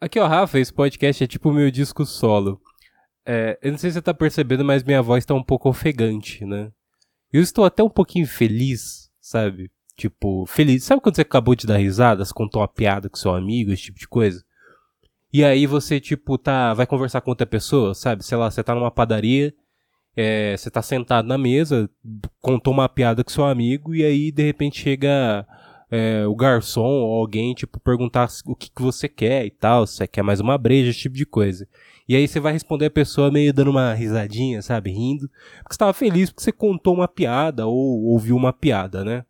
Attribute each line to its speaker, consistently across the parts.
Speaker 1: Aqui, ó, Rafa, esse podcast é tipo o meu disco solo. É, eu não sei se você tá percebendo, mas minha voz tá um pouco ofegante, né? Eu estou até um pouquinho feliz, sabe? Tipo, feliz. Sabe quando você acabou de dar risada, você contou uma piada com seu amigo, esse tipo de coisa? E aí você, tipo, tá. Vai conversar com outra pessoa, sabe? Sei lá, você tá numa padaria, é, você tá sentado na mesa, contou uma piada com seu amigo, e aí de repente chega é, o garçom ou alguém, tipo, perguntar o que, que você quer e tal, se você quer mais uma breja, esse tipo de coisa. E aí você vai responder a pessoa meio dando uma risadinha, sabe? Rindo. Porque você feliz porque você contou uma piada ou ouviu uma piada, né?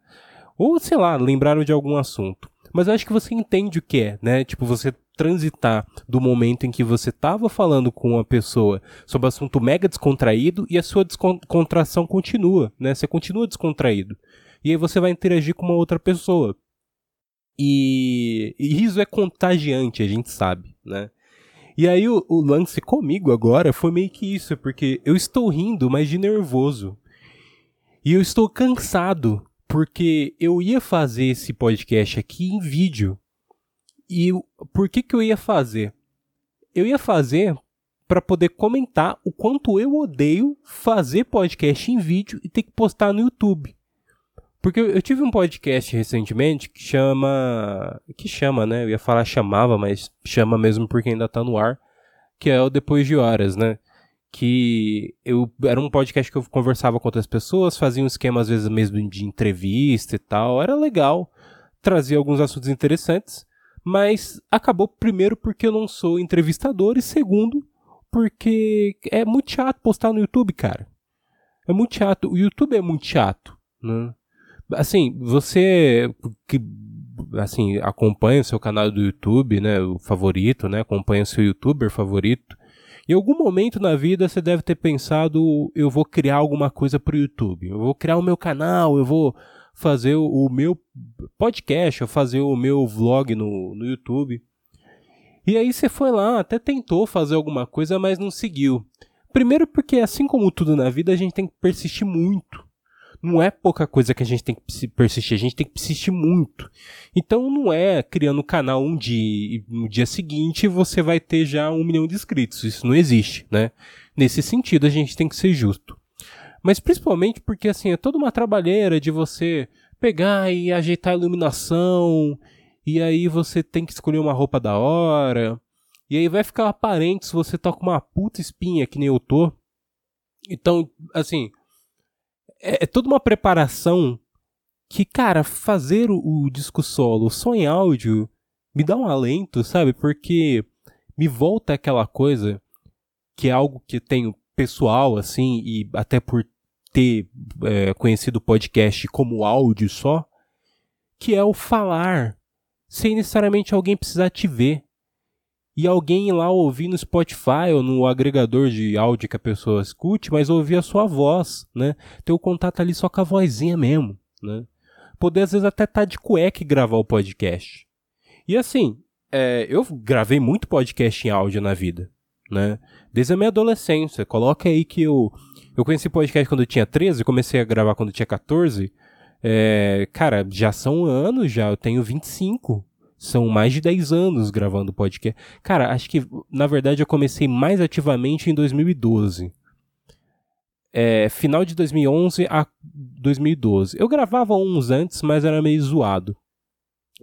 Speaker 1: Ou, sei lá, lembraram de algum assunto. Mas eu acho que você entende o que é, né? Tipo, você transitar do momento em que você estava falando com uma pessoa sobre assunto mega descontraído e a sua descontração continua, né? Você continua descontraído. E aí você vai interagir com uma outra pessoa. E, e riso é contagiante, a gente sabe, né? E aí o, o lance comigo agora foi meio que isso, porque eu estou rindo, mas de nervoso. E eu estou cansado, porque eu ia fazer esse podcast aqui em vídeo. E por que que eu ia fazer? Eu ia fazer para poder comentar o quanto eu odeio fazer podcast em vídeo e ter que postar no YouTube. Porque eu tive um podcast recentemente que chama. Que chama, né? Eu ia falar chamava, mas chama mesmo porque ainda tá no ar. Que é o Depois de Horas, né? Que eu era um podcast que eu conversava com outras pessoas, fazia um esquema às vezes mesmo de entrevista e tal. Era legal, trazia alguns assuntos interessantes mas acabou primeiro porque eu não sou entrevistador e segundo porque é muito chato postar no YouTube, cara. É muito chato. O YouTube é muito chato, né? Assim, você que assim acompanha o seu canal do YouTube, né, o favorito, né, acompanha o seu YouTuber favorito. Em algum momento na vida você deve ter pensado, eu vou criar alguma coisa pro YouTube. Eu vou criar o meu canal, eu vou fazer o, meu podcast, ou fazer o meu vlog no, no YouTube. E aí você foi lá, até tentou fazer alguma coisa, mas não seguiu. Primeiro porque, assim como tudo na vida, a gente tem que persistir muito. Não é pouca coisa que a gente tem que persistir, a gente tem que persistir muito. Então não é criando o canal um dia e no dia seguinte você vai ter já um milhão de inscritos. Isso não existe, né? Nesse sentido, a gente tem que ser justo. Mas principalmente porque, assim, é toda uma trabalheira de você pegar e ajeitar a iluminação, e aí você tem que escolher uma roupa da hora, e aí vai ficar aparente se você tá com uma puta espinha que nem eu tô. Então, assim, é, é toda uma preparação que, cara, fazer o, o disco solo só em áudio me dá um alento, sabe? Porque me volta aquela coisa que é algo que tenho pessoal, assim, e até por ter é, conhecido o podcast como áudio só, que é o falar, sem necessariamente alguém precisar te ver. E alguém lá ouvir no Spotify ou no agregador de áudio que a pessoa escute, mas ouvir a sua voz, né? Ter o contato ali só com a vozinha mesmo, né? Poder às vezes até estar tá de cueca e gravar o podcast. E assim, é, eu gravei muito podcast em áudio na vida, né? Desde a minha adolescência. Coloca aí que eu, eu conheci podcast quando eu tinha 13, comecei a gravar quando eu tinha 14. É, cara, já são anos já, eu tenho 25. São mais de 10 anos gravando podcast. Cara, acho que, na verdade, eu comecei mais ativamente em 2012. É, final de 2011 a 2012. Eu gravava uns antes, mas era meio zoado.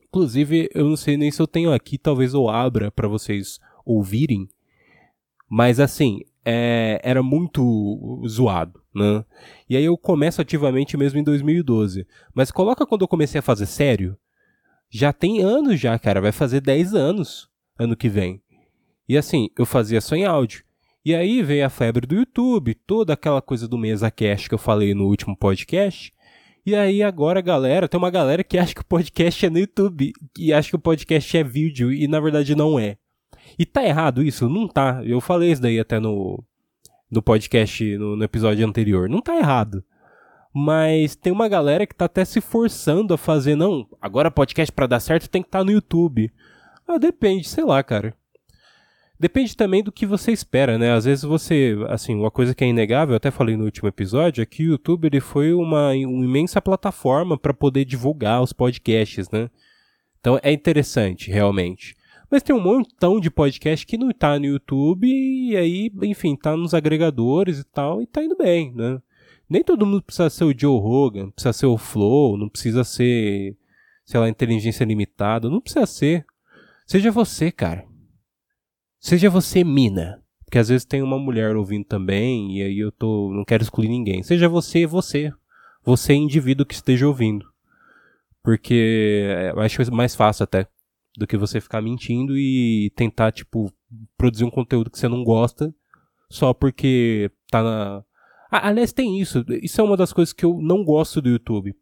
Speaker 1: Inclusive, eu não sei nem se eu tenho aqui, talvez eu abra para vocês ouvirem. Mas assim, é, era muito zoado, né? E aí eu começo ativamente mesmo em 2012. Mas coloca quando eu comecei a fazer sério. Já tem anos já, cara. Vai fazer 10 anos ano que vem. E assim, eu fazia só em áudio. E aí veio a febre do YouTube, toda aquela coisa do mesa cast que eu falei no último podcast. E aí agora, galera, tem uma galera que acha que o podcast é no YouTube e acha que o podcast é vídeo e na verdade não é. E tá errado isso? Não tá. Eu falei isso daí até no, no podcast, no, no episódio anterior. Não tá errado. Mas tem uma galera que tá até se forçando a fazer, não, agora podcast para dar certo tem que estar tá no YouTube. Ah, depende, sei lá, cara. Depende também do que você espera, né? Às vezes você, assim, uma coisa que é inegável, eu até falei no último episódio, é que o YouTube ele foi uma, uma imensa plataforma para poder divulgar os podcasts, né? Então é interessante, realmente. Mas tem um montão de podcast que não tá no YouTube e aí, enfim, tá nos agregadores e tal, e tá indo bem, né? Nem todo mundo precisa ser o Joe Rogan, precisa ser o Flow, não precisa ser, sei lá, inteligência limitada, não precisa ser. Seja você, cara. Seja você, mina. Porque às vezes tem uma mulher ouvindo também, e aí eu tô. não quero excluir ninguém. Seja você, você. Você, indivíduo que esteja ouvindo. Porque eu acho mais fácil até do que você ficar mentindo e tentar, tipo, produzir um conteúdo que você não gosta só porque tá na. Aliás, tem isso. Isso é uma das coisas que eu não gosto do YouTube.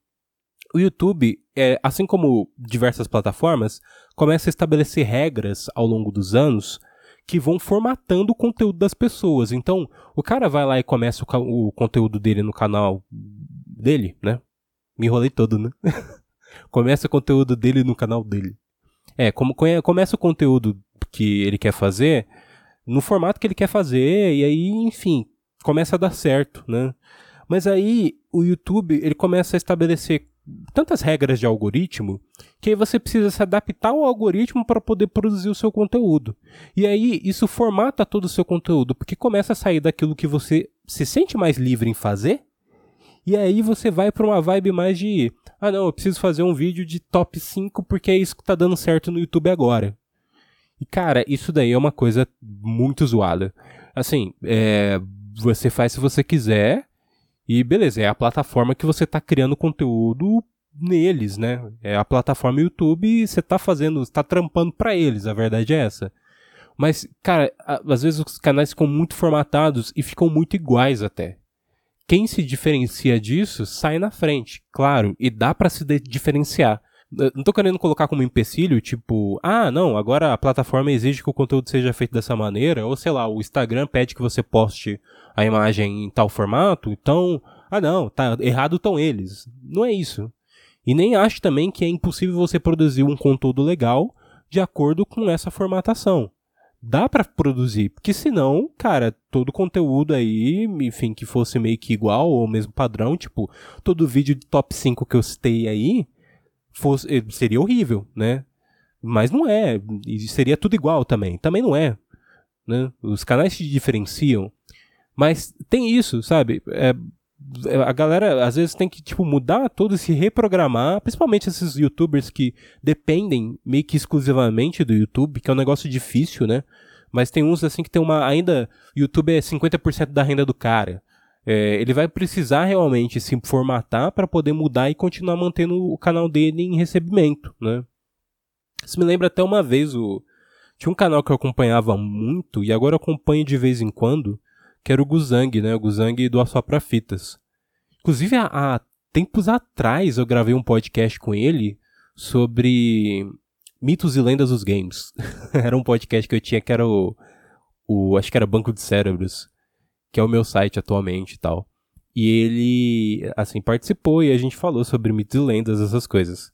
Speaker 1: O YouTube, é, assim como diversas plataformas, começa a estabelecer regras ao longo dos anos que vão formatando o conteúdo das pessoas. Então, o cara vai lá e começa o, o conteúdo dele no canal dele, né? Me enrolei todo, né? começa o conteúdo dele no canal dele. É, como começa o conteúdo que ele quer fazer no formato que ele quer fazer e aí, enfim, começa a dar certo, né? Mas aí o YouTube, ele começa a estabelecer tantas regras de algoritmo que aí você precisa se adaptar ao algoritmo para poder produzir o seu conteúdo. E aí isso formata todo o seu conteúdo, porque começa a sair daquilo que você se sente mais livre em fazer. E aí você vai para uma vibe mais de, ah não, eu preciso fazer um vídeo de top 5 porque é isso que tá dando certo no YouTube agora. E cara, isso daí é uma coisa muito zoada. Assim, é, você faz se você quiser, e beleza, é a plataforma que você está criando conteúdo neles, né? É a plataforma YouTube você está fazendo, está trampando para eles, a verdade é essa. Mas, cara, às vezes os canais ficam muito formatados e ficam muito iguais até. Quem se diferencia disso sai na frente, claro, e dá para se diferenciar. Não tô querendo colocar como empecilho, tipo, ah, não, agora a plataforma exige que o conteúdo seja feito dessa maneira, ou sei lá, o Instagram pede que você poste a imagem em tal formato, então, ah, não, tá errado estão eles. Não é isso. E nem acho também que é impossível você produzir um conteúdo legal de acordo com essa formatação. Dá para produzir, porque senão, cara, todo conteúdo aí, enfim, que fosse meio que igual ou mesmo padrão, tipo, todo vídeo de top 5 que eu citei aí, fosse, eh, seria horrível, né? Mas não é, e seria tudo igual também. Também não é. Né? Os canais se diferenciam. Mas tem isso, sabe? É, a galera às vezes tem que tipo mudar tudo, se reprogramar, principalmente esses youtubers que dependem meio que exclusivamente do YouTube, que é um negócio difícil, né? Mas tem uns assim que tem uma ainda YouTube é 50% da renda do cara. É, ele vai precisar realmente se formatar para poder mudar e continuar mantendo o canal dele em recebimento, né? Isso me lembra até uma vez o tinha um canal que eu acompanhava muito e agora acompanho de vez em quando, que era o Guzang, né? O Guzang do Assopra Fitas. Inclusive há, há tempos atrás eu gravei um podcast com ele sobre mitos e lendas dos games. era um podcast que eu tinha que era o, o acho que era Banco de Cérebros que é o meu site atualmente e tal. E ele, assim, participou e a gente falou sobre mitos e lendas, essas coisas.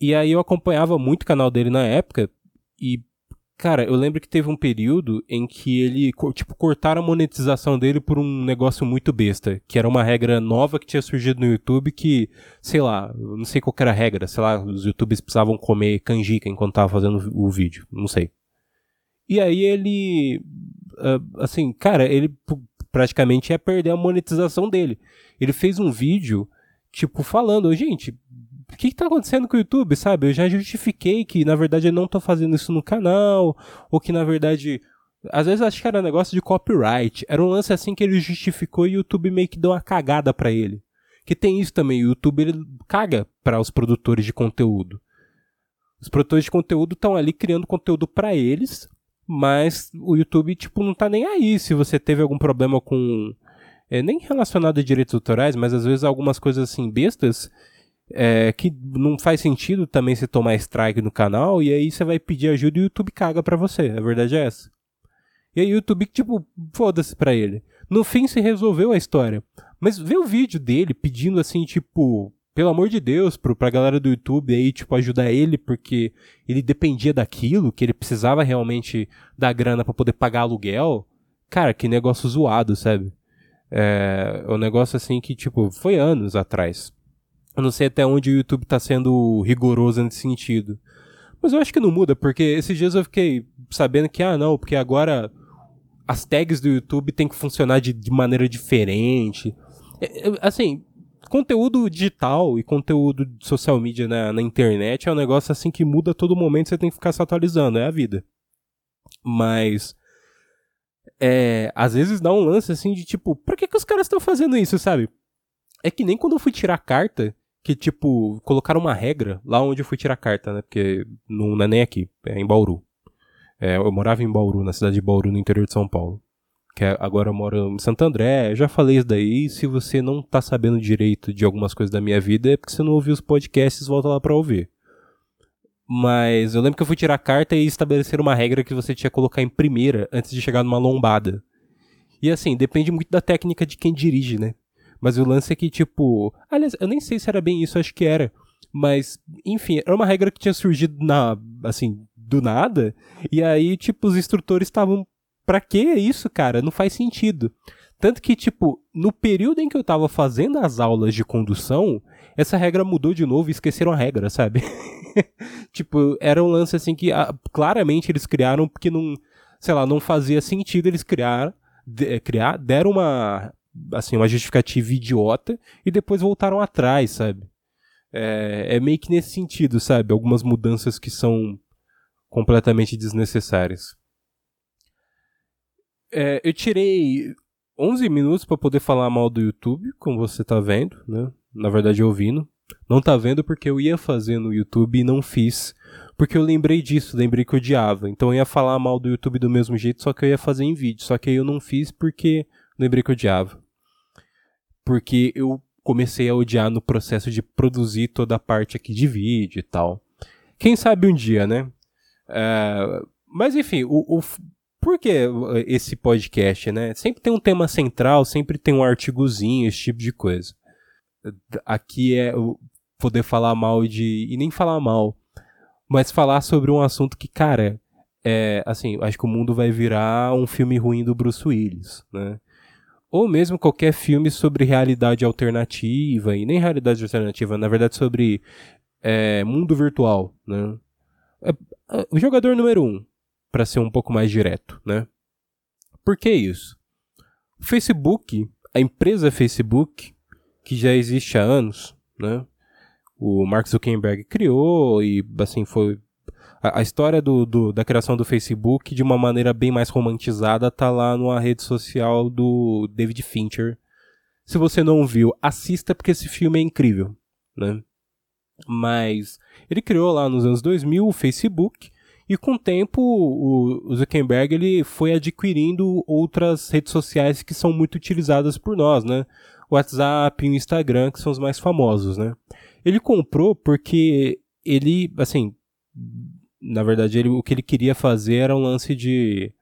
Speaker 1: E aí eu acompanhava muito o canal dele na época e, cara, eu lembro que teve um período em que ele, tipo, cortaram a monetização dele por um negócio muito besta, que era uma regra nova que tinha surgido no YouTube que, sei lá, não sei qual era a regra, sei lá, os YouTubers precisavam comer canjica enquanto tava fazendo o vídeo, não sei. E aí ele assim, cara, ele praticamente ia perder a monetização dele. Ele fez um vídeo, tipo, falando, gente, o que, que tá acontecendo com o YouTube, sabe? Eu já justifiquei que, na verdade, eu não tô fazendo isso no canal, ou que, na verdade, às vezes acho que era negócio de copyright. Era um lance assim que ele justificou e o YouTube meio que deu uma cagada para ele. Que tem isso também, o YouTube ele caga para os produtores de conteúdo. Os produtores de conteúdo estão ali criando conteúdo para eles, mas o YouTube, tipo, não tá nem aí se você teve algum problema com. É, nem relacionado a direitos autorais, mas às vezes algumas coisas assim bestas é, que não faz sentido também você tomar strike no canal e aí você vai pedir ajuda e o YouTube caga pra você. A verdade é essa. E aí o YouTube, tipo, foda-se pra ele. No fim se resolveu a história. Mas vê o vídeo dele pedindo assim, tipo, pelo amor de Deus, pro, pra galera do YouTube aí, tipo, ajudar ele, porque ele dependia daquilo, que ele precisava realmente da grana para poder pagar aluguel. Cara, que negócio zoado, sabe? É, um negócio assim que, tipo, foi anos atrás. Eu não sei até onde o YouTube tá sendo rigoroso nesse sentido. Mas eu acho que não muda, porque esses dias eu fiquei sabendo que, ah, não, porque agora as tags do YouTube tem que funcionar de, de maneira diferente. É, é, assim, conteúdo digital e conteúdo de social media na, na, internet é um negócio assim que muda todo momento, você tem que ficar se atualizando, é a vida. Mas é, às vezes dá um lance assim de tipo, por que, que os caras estão fazendo isso, sabe? É que nem quando eu fui tirar carta, que tipo, colocaram uma regra lá onde eu fui tirar carta, né? Porque não, é nem aqui, é em Bauru. É, eu morava em Bauru, na cidade de Bauru, no interior de São Paulo. Que é, agora eu moro em Santo André, já falei isso daí. Se você não tá sabendo direito de algumas coisas da minha vida, é porque você não ouviu os podcasts, volta lá pra ouvir. Mas eu lembro que eu fui tirar a carta e estabelecer uma regra que você tinha que colocar em primeira antes de chegar numa lombada. E assim, depende muito da técnica de quem dirige, né? Mas o lance é que, tipo. Aliás, eu nem sei se era bem isso, acho que era. Mas, enfim, era uma regra que tinha surgido na. assim, do nada. E aí, tipo, os instrutores estavam. Pra que isso, cara? Não faz sentido. Tanto que, tipo, no período em que eu tava fazendo as aulas de condução, essa regra mudou de novo e esqueceram a regra, sabe? tipo, era um lance assim que ah, claramente eles criaram porque não, sei lá, não fazia sentido eles criar, de, eh, criar, deram uma assim, uma justificativa idiota e depois voltaram atrás, sabe? É, é meio que nesse sentido, sabe? Algumas mudanças que são completamente desnecessárias. É, eu tirei 11 minutos para poder falar mal do YouTube, como você tá vendo, né? Na verdade, ouvindo. Não tá vendo porque eu ia fazer no YouTube e não fiz. Porque eu lembrei disso, lembrei que eu odiava. Então eu ia falar mal do YouTube do mesmo jeito, só que eu ia fazer em vídeo. Só que aí eu não fiz porque lembrei que eu odiava. Porque eu comecei a odiar no processo de produzir toda a parte aqui de vídeo e tal. Quem sabe um dia, né? É, mas enfim, o, o, por que esse podcast, né? Sempre tem um tema central, sempre tem um artigozinho, esse tipo de coisa aqui é poder falar mal de. E nem falar mal, mas falar sobre um assunto que, cara, é. Assim, acho que o mundo vai virar um filme ruim do Bruce Willis, né? Ou mesmo qualquer filme sobre realidade alternativa, e nem realidade alternativa, na verdade sobre é, mundo virtual, né? É, é, o jogador número um, para ser um pouco mais direto, né? Por que isso? O Facebook, a empresa Facebook, que já existe há anos, né? O Mark Zuckerberg criou e assim foi a, história do, do, da criação do Facebook de uma maneira bem mais romantizada tá lá numa rede social do David Fincher. Se você não viu, assista porque esse filme é incrível, né? Mas ele criou lá nos anos 2000 o Facebook e com o tempo o Zuckerberg ele foi adquirindo outras redes sociais que são muito utilizadas por nós, né? o WhatsApp e o Instagram, que são os mais famosos, né? Ele comprou porque ele, assim, na verdade, ele, o que ele queria fazer era um lance de.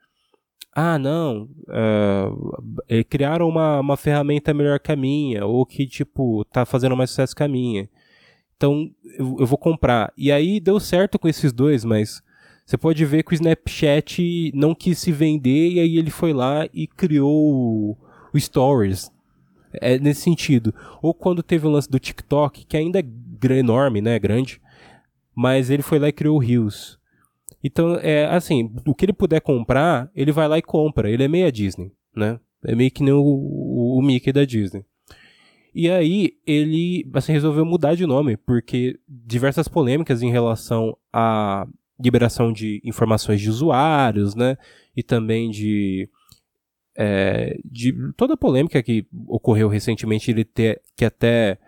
Speaker 1: Ah, não, uh, criaram uma, uma ferramenta melhor que a minha, ou que, tipo, tá fazendo mais sucesso que a minha. Então, eu, eu vou comprar. E aí deu certo com esses dois, mas você pode ver que o Snapchat não quis se vender, e aí ele foi lá e criou o, Stories, é nesse sentido. Ou quando teve o lance do TikTok, que ainda é enorme, né? Grande. Mas ele foi lá e criou o Rios. Então, é assim, o que ele puder comprar, ele vai lá e compra. Ele é meio a Disney, né? É meio que nem o, o, o Mickey da Disney. E aí ele assim, resolveu mudar de nome, porque diversas polêmicas em relação à liberação de informações de usuários, né? E também de é, de toda a polêmica que ocorreu recentemente, ele ter que até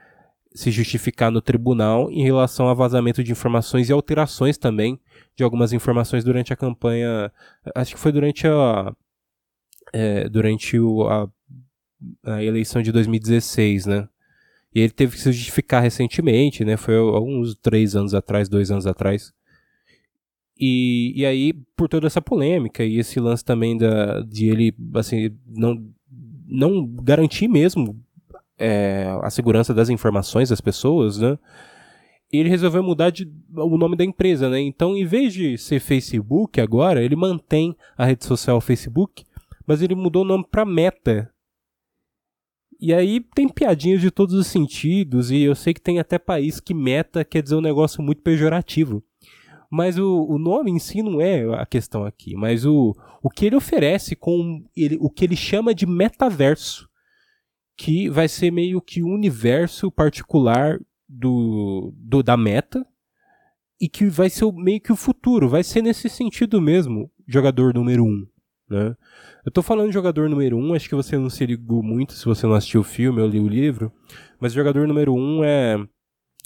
Speaker 1: se justificar no tribunal em relação a vazamento de informações e alterações também de algumas informações durante a campanha. Acho que foi durante a. É, durante o, a, a eleição de 2016, né? E ele teve que se justificar recentemente, né? Foi alguns três anos atrás, dois anos atrás. E, e aí, por toda essa polêmica e esse lance também da, de ele, assim, não, não garantir mesmo é, a segurança das informações das pessoas, né? ele resolveu mudar de, o nome da empresa, né? Então, em vez de ser Facebook agora, ele mantém a rede social Facebook, mas ele mudou o nome para Meta. E aí tem piadinhas de todos os sentidos, e eu sei que tem até país que Meta quer dizer um negócio muito pejorativo. Mas o, o nome em si não é a questão aqui, mas o, o que ele oferece com ele, o que ele chama de metaverso, que vai ser meio que o universo particular do, do da meta e que vai ser meio que o futuro, vai ser nesse sentido mesmo, jogador número um, né? Eu tô falando de jogador número um, acho que você não se ligou muito se você não assistiu o filme ou li o livro, mas jogador número um é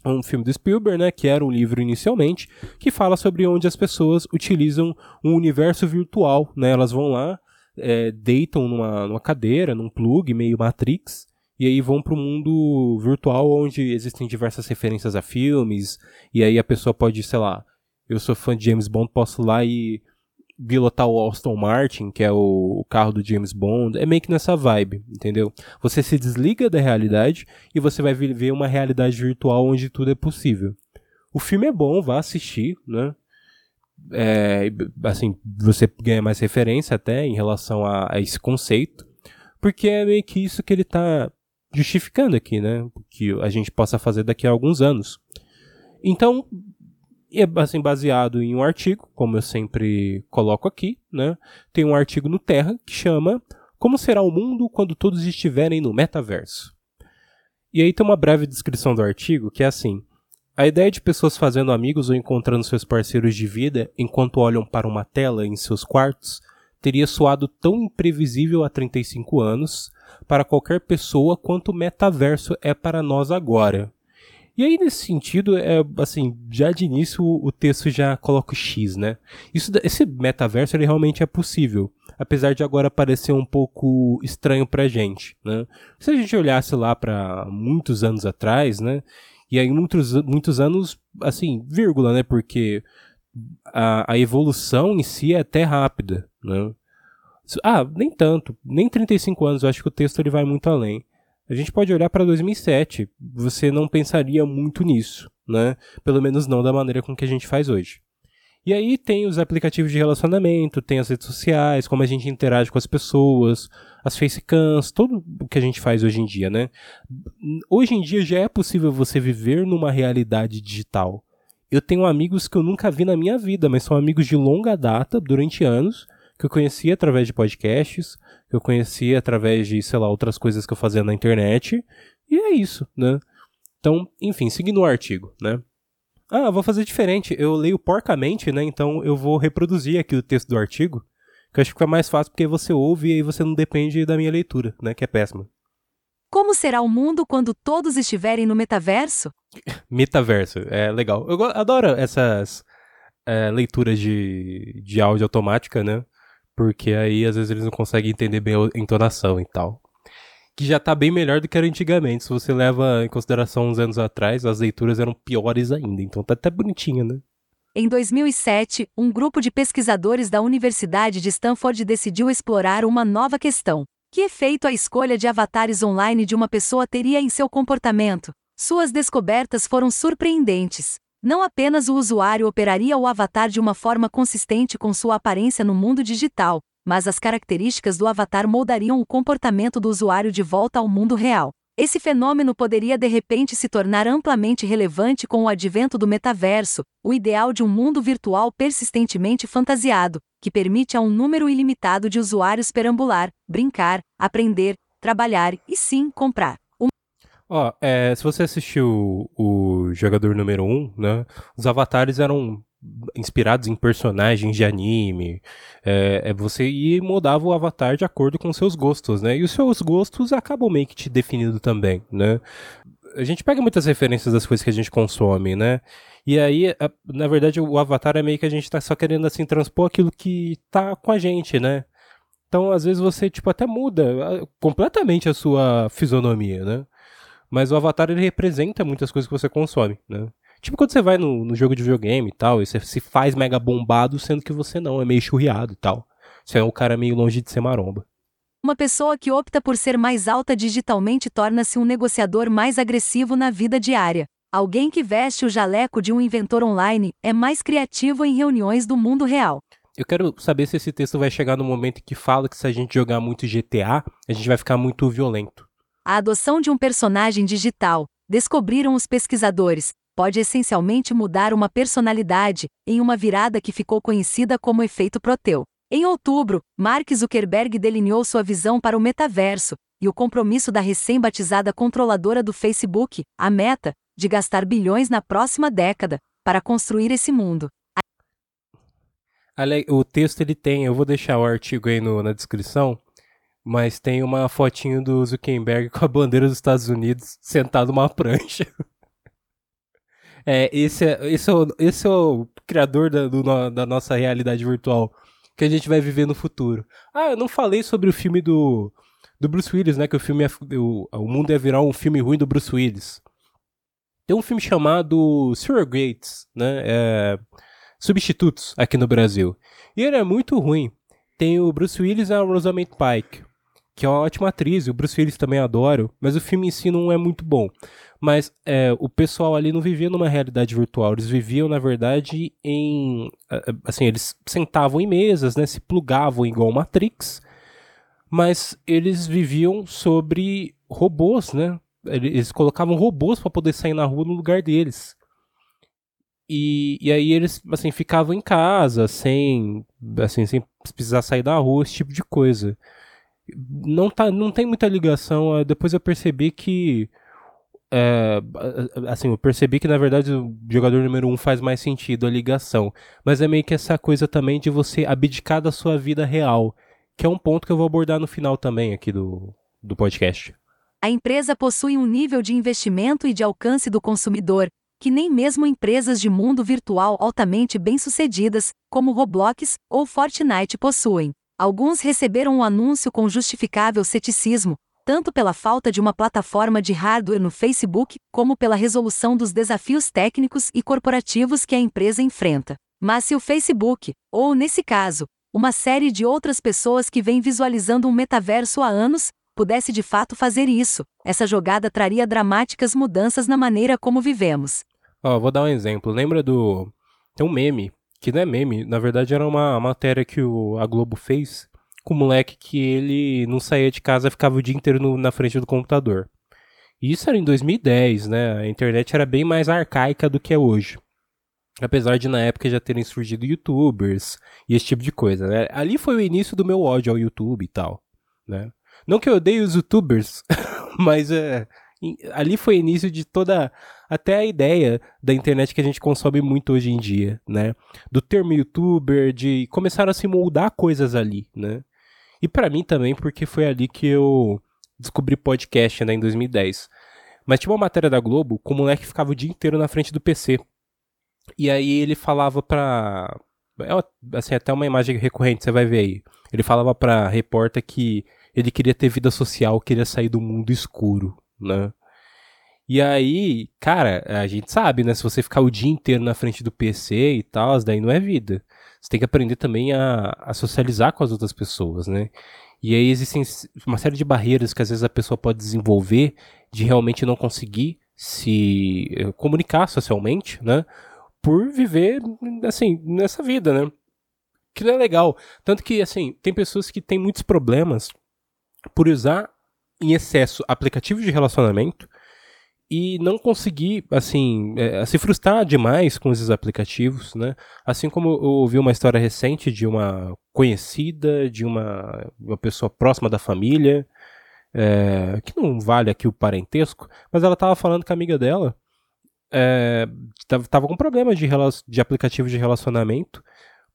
Speaker 1: um filme do Spielberg, né, que era um livro inicialmente, que fala sobre onde as pessoas utilizam um universo virtual, né, elas vão lá, é, deitam numa, numa cadeira, num plug, meio Matrix, e aí vão para o mundo virtual onde existem diversas referências a filmes, e aí a pessoa pode, sei lá, eu sou fã de James Bond, posso ir lá e pilotar o Aston Martin, que é o, carro do James Bond, é meio que nessa vibe, entendeu? Você se desliga da realidade e você vai viver uma realidade virtual onde tudo é possível. O filme é bom, vá assistir, né? É, assim, você ganha mais referência até em relação a, a, esse conceito, porque é meio que isso que ele está justificando aqui, né? Que a gente possa fazer daqui a alguns anos. Então, é assim, baseado em um artigo, como eu sempre coloco aqui, né? Tem um artigo no Terra que chama Como será o mundo quando todos estiverem no metaverso? E aí tem uma breve descrição do artigo que é assim: a ideia de pessoas fazendo amigos ou encontrando seus parceiros de vida enquanto olham para uma tela em seus quartos teria soado tão imprevisível há 35 anos para qualquer pessoa quanto o metaverso é para nós agora. E aí, nesse sentido, é assim, já de início o texto já coloca o X, né? Isso, esse metaverso ele realmente é possível, apesar de agora parecer um pouco estranho pra gente, né? Se a gente olhasse lá para muitos anos atrás, né? E aí muitos, muitos anos, assim, vírgula, né? Porque a, a evolução em si é até rápida, né? Ah, nem tanto, nem 35 anos, eu acho que o texto ele vai muito além. A gente pode olhar para 2007, você não pensaria muito nisso, né? Pelo menos não da maneira com que a gente faz hoje. E aí tem os aplicativos de relacionamento, tem as redes sociais, como a gente interage com as pessoas, as facecams, tudo o que a gente faz hoje em dia, né? Hoje em dia já é possível você viver numa realidade digital. Eu tenho amigos que eu nunca vi na minha vida, mas são amigos de longa data, durante anos, que eu conheci através de podcasts, que eu conheci através de, sei lá, outras coisas que eu fazia na internet. E é isso, né? Então, enfim, seguindo o artigo, né? Ah, vou fazer diferente. Eu leio porcamente, né? Então eu vou reproduzir aqui o texto do artigo, que eu acho que fica mais fácil porque você ouve e aí você não depende da minha leitura, né? Que é péssima.
Speaker 2: Como será o mundo quando todos estiverem no metaverso?
Speaker 1: metaverso, é legal. Eu adoro essas é, leituras de, de áudio automática, né? Porque aí às vezes eles não conseguem entender bem a entonação e tal. Que já tá bem melhor do que era antigamente. Se você leva em consideração uns anos atrás, as leituras eram piores ainda. Então tá até bonitinha, né?
Speaker 2: Em 2007, um grupo de pesquisadores da Universidade de Stanford decidiu explorar uma nova questão. Que efeito a escolha de avatares online de uma pessoa teria em seu comportamento? Suas descobertas foram surpreendentes. Não apenas o usuário operaria o avatar de uma forma consistente com sua aparência no mundo digital, mas as características do avatar moldariam o comportamento do usuário de volta ao mundo real. Esse fenômeno poderia de repente se tornar amplamente relevante com o advento do metaverso, o ideal de um mundo virtual persistentemente fantasiado, que permite a um número ilimitado de usuários perambular, brincar, aprender, trabalhar e sim comprar.
Speaker 1: Ó, é, se você assistiu o, Jogador Número 1, né? Os avatares eram inspirados em personagens de anime. É, é, você e mudava o avatar de acordo com seus gostos, né? E os seus gostos acabam meio que te definindo também, né? A gente pega muitas referências das coisas que a gente consome, né? E aí, na verdade, o avatar é meio que a gente tá só querendo, assim, transpor aquilo que tá com a gente, né? Então, às vezes, você, tipo, até muda completamente a sua fisionomia, né? Mas o Avatar ele representa muitas coisas que você consome, né? Tipo quando você vai no, no jogo de videogame e tal, e você se faz mega bombado, sendo que você não, é meio churriado e tal. Você é um cara meio longe de ser maromba.
Speaker 2: Uma pessoa que opta por ser mais alta digitalmente torna-se um negociador mais agressivo na vida diária. Alguém que veste o jaleco de um inventor online é mais criativo em reuniões do mundo real.
Speaker 1: Eu quero saber se esse texto vai chegar no momento que fala que se a gente jogar muito GTA, a gente vai ficar muito violento
Speaker 2: a adoção de um personagem digital, descobriram os pesquisadores, pode essencialmente mudar uma personalidade, em uma virada que ficou conhecida como efeito Proteu. Em outubro, Mark Zuckerberg delineou sua visão para o metaverso e o compromisso da recém-batizada controladora do Facebook, a Meta, de gastar bilhões na próxima década para construir esse mundo.
Speaker 1: O texto ele tem, eu vou deixar o artigo aí no, na descrição, mas tem uma fotinho do Zuckerberg com a bandeira dos Estados Unidos sentado numa prancha. É, esse é, esse é, o, esse é o criador da, do, da nossa realidade virtual que a gente vai viver no futuro. Ah, eu não falei sobre o filme do, do Bruce Willis, né? Que o filme é, o, o mundo ia virar um filme ruim do Bruce Willis. Tem um filme chamado Surrogates, né? É, Substitutos aqui no Brasil. E ele é muito ruim. Tem o Bruce Willis e a Rosamund Pike, que é uma ótima atriz, e o Bruce Willis também adoro, mas o filme em si não é muito bom. Mas é, o pessoal ali não vivia numa realidade virtual, eles viviam, na verdade, em. Assim, eles sentavam em mesas, né? Se plugavam igual Matrix, mas eles viviam sobre robôs, né? Eles colocavam robôs para poder sair na rua no lugar deles. E, e aí eles, assim, ficavam em casa, sem, assim, sem precisar sair da rua, esse tipo de coisa. Não, tá, não tem muita ligação. Depois eu percebi que é, assim, eu percebi que na verdade o jogador número um faz mais sentido a ligação. Mas é meio que essa coisa também de você abdicar da sua vida real. Que é um ponto que eu vou abordar no final também aqui do, do podcast.
Speaker 2: A empresa possui um nível de investimento e de alcance do consumidor, que nem mesmo empresas de mundo virtual altamente bem-sucedidas, como Roblox ou Fortnite possuem. Alguns receberam o um anúncio com justificável ceticismo, tanto pela falta de uma plataforma de hardware no Facebook, como pela resolução dos desafios técnicos e corporativos que a empresa enfrenta. Mas se o Facebook, ou nesse caso, uma série de outras pessoas que vem visualizando um metaverso há anos, pudesse de fato fazer isso, essa jogada traria dramáticas mudanças na maneira como vivemos.
Speaker 1: Ó, oh, vou dar um exemplo. Lembra do. Tem um meme, que não é meme, na verdade era uma matéria que o... a Globo fez, com o moleque que ele não saía de casa, ficava o dia inteiro no, na frente do computador. E isso era em 2010, né? A internet era bem mais arcaica do que é hoje. Apesar de na época já terem surgido youtubers e esse tipo de coisa, né? Ali foi o início do meu ódio ao YouTube e tal, né? Não que eu odeie os youtubers, mas é, ali foi início de toda até a ideia da internet que a gente consome muito hoje em dia, né? Do termo youtuber, de começar a se moldar coisas ali, né? E para mim também, porque foi ali que eu descobri podcast, né, em 2010. Mas tinha uma matéria da Globo com o moleque ficava o dia inteiro na frente do PC. E aí ele falava pra. É assim, até uma imagem recorrente, você vai ver aí. Ele falava pra repórter que ele queria ter vida social, queria sair do mundo escuro, né? E aí, cara, a gente sabe, né? Se você ficar o dia inteiro na frente do PC e tal, daí não é vida. Você tem que aprender também a, a socializar com as outras pessoas, né? E aí existem uma série de barreiras que às vezes a pessoa pode desenvolver de realmente não conseguir se eh, comunicar socialmente, né? Por viver, assim, nessa vida, né? Que não é legal. Tanto que, assim, tem pessoas que têm muitos problemas por usar em excesso aplicativos de relacionamento e não conseguir, assim, é, se frustrar demais com esses aplicativos, né? Assim como eu ouvi uma história recente de uma conhecida, de uma, uma pessoa próxima da família, é, que não vale aqui o parentesco, mas ela estava falando que a amiga dela é, tava, com problema de, de aplicativo de relacionamento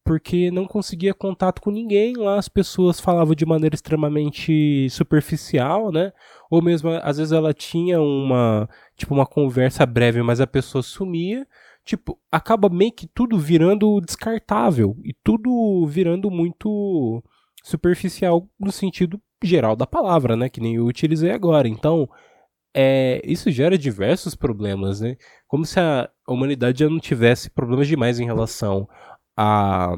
Speaker 1: porque não conseguia contato com ninguém lá, as pessoas falavam de maneira extremamente superficial, né? Ou mesmo às vezes ela tinha uma, tipo uma conversa breve, mas a pessoa sumia, tipo, acaba meio que tudo virando descartável e tudo virando muito superficial no sentido geral da palavra, né, que nem eu utilizei agora. Então, é, isso gera diversos problemas, né? Como se a humanidade já não tivesse problemas demais em relação a,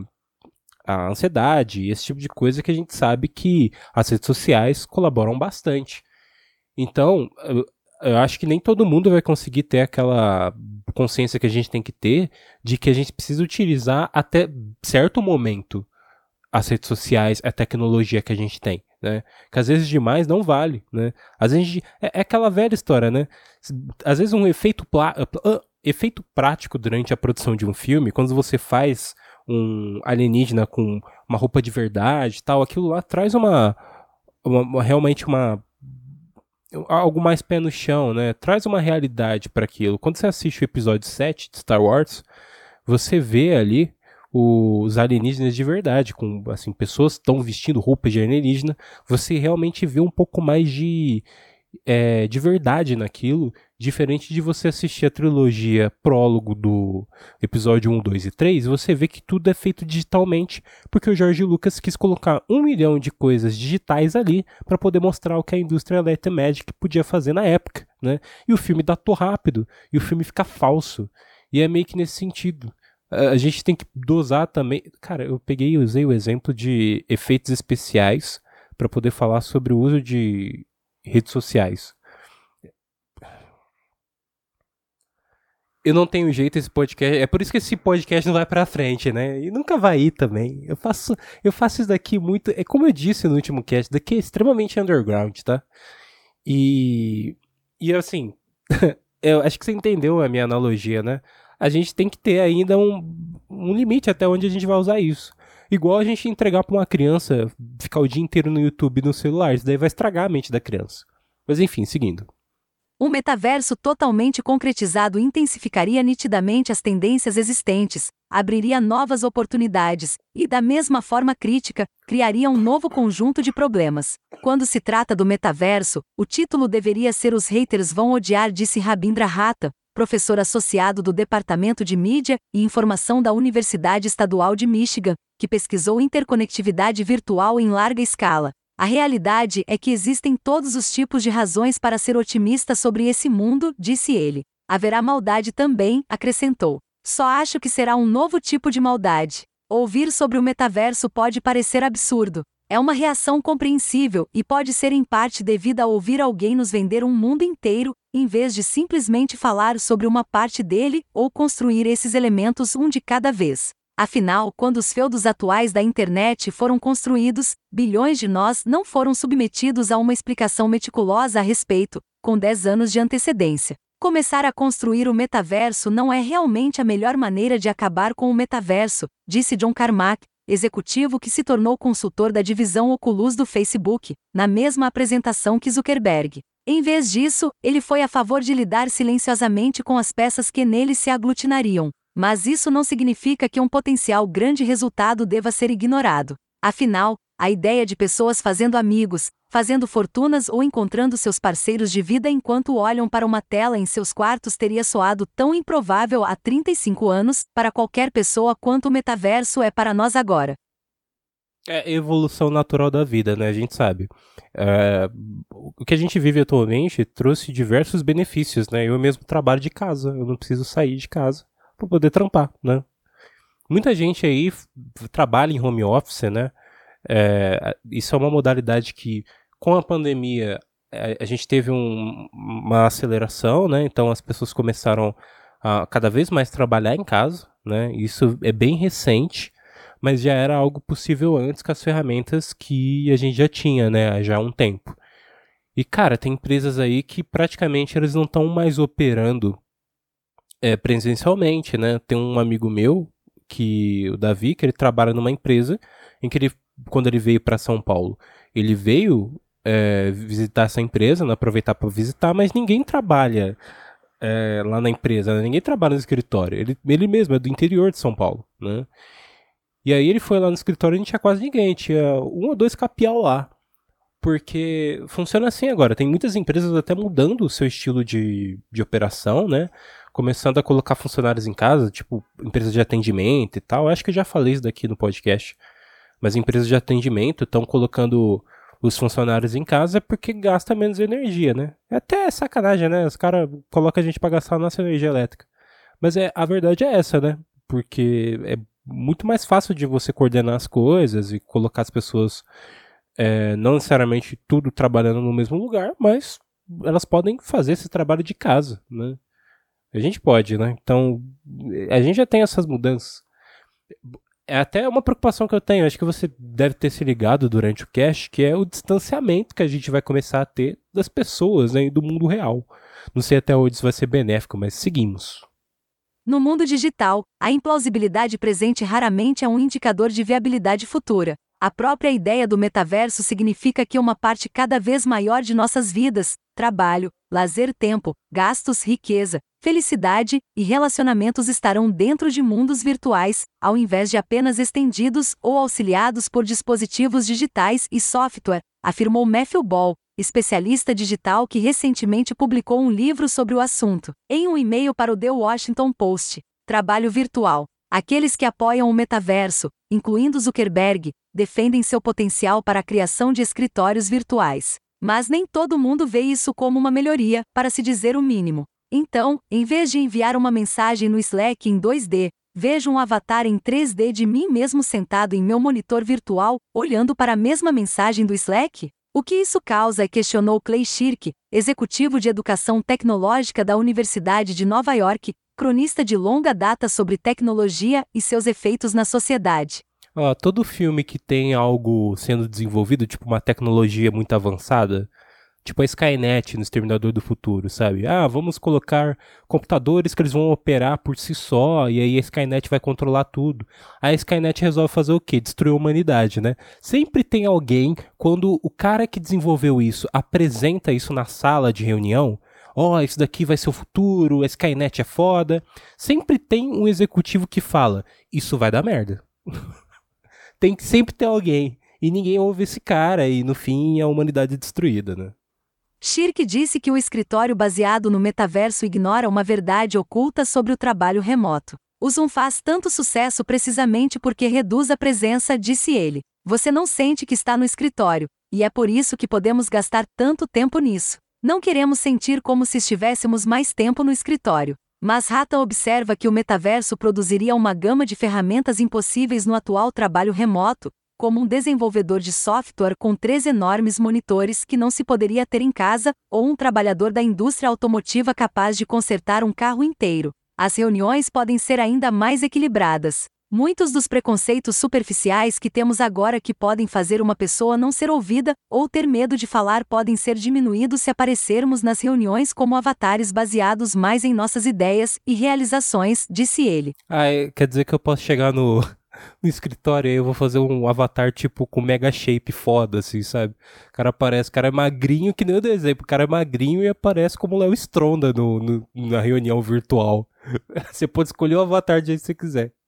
Speaker 1: a ansiedade, esse tipo de coisa que a gente sabe que as redes sociais colaboram bastante. Então, eu, eu acho que nem todo mundo vai conseguir ter aquela consciência que a gente tem que ter de que a gente precisa utilizar até certo momento as redes sociais, a tecnologia que a gente tem, né? Que às vezes demais não vale, né? Às vezes é, é aquela velha história, né? Às vezes um efeito plá, efeito prático durante a produção de um filme, quando você faz um alienígena com uma roupa de verdade tal, aquilo lá traz uma, uma, uma realmente uma algo mais pé no chão, né? Traz uma realidade para aquilo. Quando você assiste o episódio 7 de Star Wars, você vê ali os alienígenas de verdade, com assim pessoas estão vestindo roupas de alienígena, você realmente vê um pouco mais de é, de verdade naquilo, diferente de você assistir a trilogia prólogo do episódio 1, 2 e 3, você vê que tudo é feito digitalmente, porque o George Lucas quis colocar um milhão de coisas digitais ali para poder mostrar o que a indústria Light Magic podia fazer na época, né? E o filme datou rápido, e o filme fica falso. E é meio que nesse sentido. A gente tem que dosar também. Cara, eu peguei e usei o exemplo de efeitos especiais para poder falar sobre o uso de redes sociais. Eu não tenho jeito esse podcast. É por isso que esse podcast não vai pra frente, né? E nunca vai ir também. Eu faço, eu faço isso daqui muito. É como eu disse no último cast, daqui é extremamente underground, tá? E. E assim. eu acho que você entendeu a minha analogia, né? A gente tem que ter ainda um, um limite até onde a gente vai usar isso. Igual a gente entregar para uma criança ficar o dia inteiro no YouTube no celular, isso daí vai estragar a mente da criança. Mas enfim, seguindo.
Speaker 2: Um metaverso totalmente concretizado intensificaria nitidamente as tendências existentes, abriria novas oportunidades e, da mesma forma crítica, criaria um novo conjunto de problemas. Quando se trata do metaverso, o título deveria ser Os haters vão odiar, disse Rabindra Rata, professor associado do Departamento de Mídia e Informação da Universidade Estadual de Michigan, que pesquisou interconectividade virtual em larga escala. A realidade é que existem todos os tipos de razões para ser otimista sobre esse mundo, disse ele. Haverá maldade também, acrescentou. Só acho que será um novo tipo de maldade. Ouvir sobre o metaverso pode parecer absurdo, é uma reação compreensível e pode ser em parte devida a ouvir alguém nos vender um mundo inteiro, em vez de simplesmente falar sobre uma parte dele ou construir esses elementos um de cada vez. Afinal, quando os feudos atuais da internet foram construídos, bilhões de nós não foram submetidos a uma explicação meticulosa a respeito, com 10 anos de antecedência. Começar a construir o metaverso não é realmente a melhor maneira de acabar com o metaverso, disse John Carmack, executivo que se tornou consultor da divisão Oculus do Facebook, na mesma apresentação que Zuckerberg. Em vez disso, ele foi a favor de lidar silenciosamente com as peças que nele se aglutinariam. Mas isso não significa que um potencial grande resultado deva ser ignorado. Afinal, a ideia de pessoas fazendo amigos, fazendo fortunas ou encontrando seus parceiros de vida enquanto olham para uma tela em seus quartos teria soado tão improvável há 35 anos para qualquer pessoa quanto o metaverso é para nós agora.
Speaker 1: É evolução natural da vida, né? A gente sabe. É, o que a gente vive atualmente trouxe diversos benefícios, né? Eu mesmo trabalho de casa, eu não preciso sair de casa para poder trampar, né? Muita gente aí trabalha em home office, né? É, isso é uma modalidade que, com a pandemia, a, a gente teve um, uma aceleração, né? Então as pessoas começaram a cada vez mais trabalhar em casa, né? Isso é bem recente, mas já era algo possível antes com as ferramentas que a gente já tinha, né? Já há um tempo. E cara, tem empresas aí que praticamente eles não estão mais operando é, presencialmente, né? Tem um amigo meu que o Davi, que ele trabalha numa empresa em que ele quando ele veio para São Paulo, ele veio é, visitar essa empresa, né, aproveitar para visitar, mas ninguém trabalha é, lá na empresa, né, ninguém trabalha no escritório. Ele, ele mesmo é do interior de São Paulo, né? E aí ele foi lá no escritório e não tinha quase ninguém, tinha um ou dois capial lá. Porque funciona assim agora, tem muitas empresas até mudando o seu estilo de, de operação, né? Começando a colocar funcionários em casa, tipo empresa de atendimento e tal. Acho que eu já falei isso daqui no podcast mas empresas de atendimento estão colocando os funcionários em casa porque gasta menos energia, né? É até sacanagem, né? Os caras colocam a gente para gastar a nossa energia elétrica. Mas é, a verdade é essa, né? Porque é muito mais fácil de você coordenar as coisas e colocar as pessoas, é, não necessariamente tudo trabalhando no mesmo lugar, mas elas podem fazer esse trabalho de casa, né? A gente pode, né? Então, a gente já tem essas mudanças é até uma preocupação que eu tenho, acho que você deve ter se ligado durante o cast, que é o distanciamento que a gente vai começar a ter das pessoas né, do mundo real. Não sei até onde isso vai ser benéfico, mas seguimos.
Speaker 2: No mundo digital, a implausibilidade presente raramente é um indicador de viabilidade futura. A própria ideia do metaverso significa que uma parte cada vez maior de nossas vidas, trabalho, lazer, tempo, gastos, riqueza, felicidade e relacionamentos estarão dentro de mundos virtuais, ao invés de apenas estendidos ou auxiliados por dispositivos digitais e software, afirmou Matthew Ball, especialista digital que recentemente publicou um livro sobre o assunto. Em um e-mail para o The Washington Post, Trabalho Virtual. Aqueles que apoiam o metaverso, incluindo Zuckerberg, defendem seu potencial para a criação de escritórios virtuais. Mas nem todo mundo vê isso como uma melhoria, para se dizer o mínimo. Então, em vez de enviar uma mensagem no Slack em 2D, vejo um avatar em 3D de mim mesmo sentado em meu monitor virtual, olhando para a mesma mensagem do Slack? O que isso causa? questionou Clay Shirk, executivo de educação tecnológica da Universidade de Nova York, cronista de longa data sobre tecnologia e seus efeitos na sociedade.
Speaker 1: Uh, todo filme que tem algo sendo desenvolvido, tipo uma tecnologia muito avançada, tipo a Skynet no Exterminador do Futuro, sabe? Ah, vamos colocar computadores que eles vão operar por si só e aí a Skynet vai controlar tudo. A Skynet resolve fazer o quê? Destruir a humanidade, né? Sempre tem alguém, quando o cara que desenvolveu isso apresenta isso na sala de reunião, ó, oh, isso daqui vai ser o futuro, a Skynet é foda. Sempre tem um executivo que fala, isso vai dar merda. tem que sempre ter alguém. E ninguém ouve esse cara, e no fim a humanidade é destruída, né?
Speaker 2: Shirk disse que o escritório baseado no metaverso ignora uma verdade oculta sobre o trabalho remoto. O Zoom faz tanto sucesso precisamente porque reduz a presença, disse ele. Você não sente que está no escritório, e é por isso que podemos gastar tanto tempo nisso. Não queremos sentir como se estivéssemos mais tempo no escritório. Mas Rata observa que o metaverso produziria uma gama de ferramentas impossíveis no atual trabalho remoto, como um desenvolvedor de software com três enormes monitores que não se poderia ter em casa, ou um trabalhador da indústria automotiva capaz de consertar um carro inteiro. As reuniões podem ser ainda mais equilibradas. Muitos dos preconceitos superficiais que temos agora que podem fazer uma pessoa não ser ouvida ou ter medo de falar podem ser diminuídos se aparecermos nas reuniões como avatares baseados mais em nossas ideias e realizações, disse ele.
Speaker 1: Ah, é, quer dizer que eu posso chegar no, no escritório e eu vou fazer um avatar tipo com mega shape foda, assim, sabe? O cara aparece, o cara é magrinho, que nem eu exemplo, o cara é magrinho e aparece como Léo Stronda no, no, na reunião virtual. Você pode escolher o avatar de jeito que você quiser.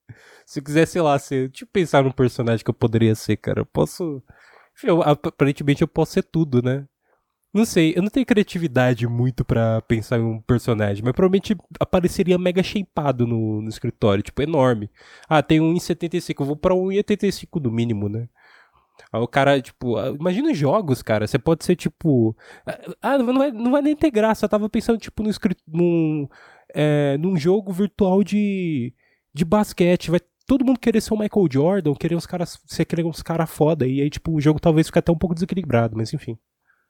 Speaker 1: Se eu quiser, sei lá, ser, eu pensar num personagem que eu poderia ser, cara. Eu posso. Eu, aparentemente eu posso ser tudo, né? Não sei, eu não tenho criatividade muito para pensar em um personagem, mas provavelmente apareceria mega shapeado no, no escritório, tipo, enorme. Ah, tem 1,75, eu vou pra 1,85 no mínimo, né? Aí o cara, tipo, ah, imagina jogos, cara. Você pode ser tipo. Ah, não vai, não vai nem ter graça. Eu tava pensando, tipo, no, num, é, num jogo virtual de, de basquete. Vai todo mundo querer ser o Michael Jordan, querer uns caras, você querer uns caras foda, e aí, tipo, o jogo talvez fique até um pouco desequilibrado, mas enfim.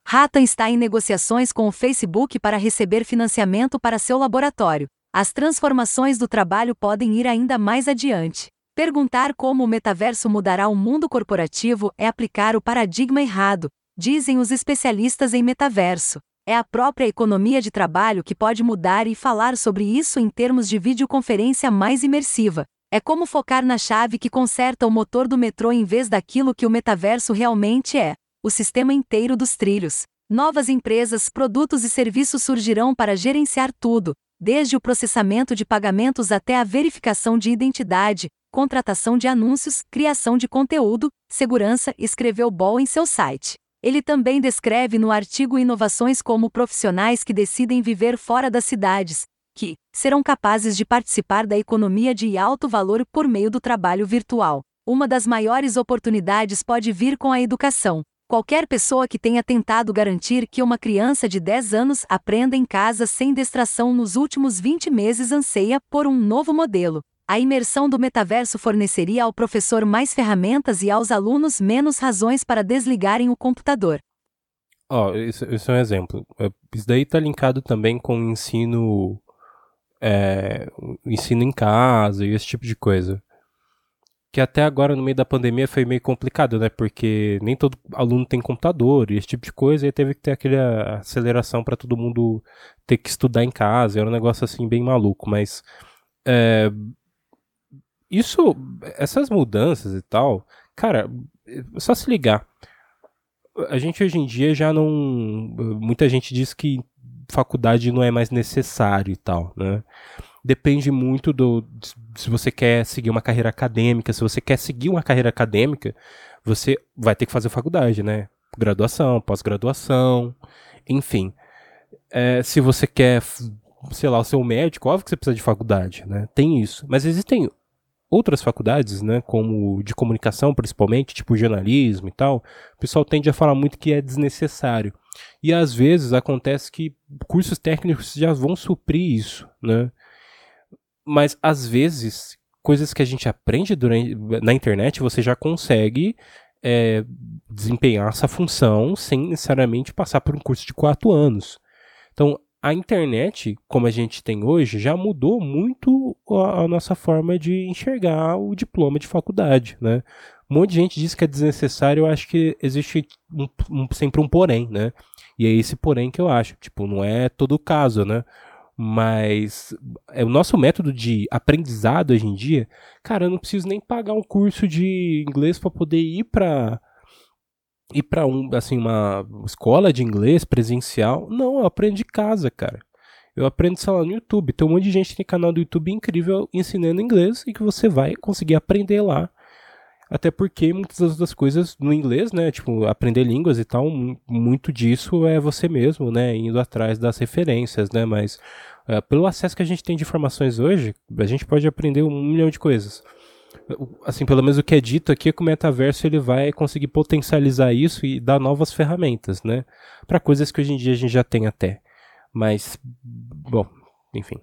Speaker 2: Ratan está em negociações com o Facebook para receber financiamento para seu laboratório. As transformações do trabalho podem ir ainda mais adiante. Perguntar como o metaverso mudará o mundo corporativo é aplicar o paradigma errado, dizem os especialistas em metaverso. É a própria economia de trabalho que pode mudar e falar sobre isso em termos de videoconferência mais imersiva, é como focar na chave que conserta o motor do metrô em vez daquilo que o metaverso realmente é o sistema inteiro dos trilhos. Novas empresas, produtos e serviços surgirão para gerenciar tudo, desde o processamento de pagamentos até a verificação de identidade, contratação de anúncios, criação de conteúdo, segurança, escreveu Ball em seu site. Ele também descreve no artigo inovações como profissionais que decidem viver fora das cidades, que serão capazes de participar da economia de alto valor por meio do trabalho virtual. Uma das maiores oportunidades pode vir com a educação. Qualquer pessoa que tenha tentado garantir que uma criança de 10 anos aprenda em casa sem distração nos últimos 20 meses anseia por um novo modelo. A imersão do metaverso forneceria ao professor mais ferramentas e aos alunos menos razões para desligarem o computador.
Speaker 1: Ó, oh, isso, isso, é um exemplo. É, isso daí está linkado também com ensino é, ensino em casa e esse tipo de coisa. Que até agora, no meio da pandemia, foi meio complicado, né? Porque nem todo aluno tem computador e esse tipo de coisa, e teve que ter aquela aceleração para todo mundo ter que estudar em casa. Era um negócio assim bem maluco, mas é, isso, essas mudanças e tal, cara, só se ligar. A gente hoje em dia já não. Muita gente diz que faculdade não é mais necessário e tal, né? Depende muito do. Se você quer seguir uma carreira acadêmica, se você quer seguir uma carreira acadêmica, você vai ter que fazer faculdade, né? Graduação, pós-graduação, enfim. É, se você quer, sei lá, ser um médico, óbvio que você precisa de faculdade, né? Tem isso. Mas existem outras faculdades, né, como de comunicação principalmente, tipo jornalismo e tal, o pessoal tende a falar muito que é desnecessário. E às vezes acontece que cursos técnicos já vão suprir isso, né? Mas às vezes, coisas que a gente aprende durante, na internet, você já consegue é, desempenhar essa função sem necessariamente passar por um curso de quatro anos. Então, a internet, como a gente tem hoje, já mudou muito a, a, nossa forma de enxergar o diploma de faculdade, né? Um monte de gente diz que é desnecessário, eu acho que existe um, um, sempre um porém, né? E é esse porém que eu acho, tipo, não é todo caso, né? Mas é o nosso método de aprendizado hoje em dia, cara, eu não preciso nem pagar um curso de inglês para poder ir para ir para um, assim, uma escola de inglês presencial. Não, eu aprendo de casa, cara. Eu aprendo, sei lá, no YouTube. Tem um monte de gente que tem canal do YouTube incrível ensinando inglês e que você vai conseguir aprender lá. Até porque muitas das outras coisas no inglês, né? Tipo, aprender línguas e tal, muito disso é você mesmo, né? Indo atrás das referências, né? Mas uh, pelo acesso que a gente tem de informações hoje, a gente pode aprender um milhão de coisas assim, pelo menos o que é dito aqui é que o metaverso ele vai conseguir potencializar isso e dar novas ferramentas, né? Para coisas que hoje em dia a gente já tem até. Mas, bom, enfim.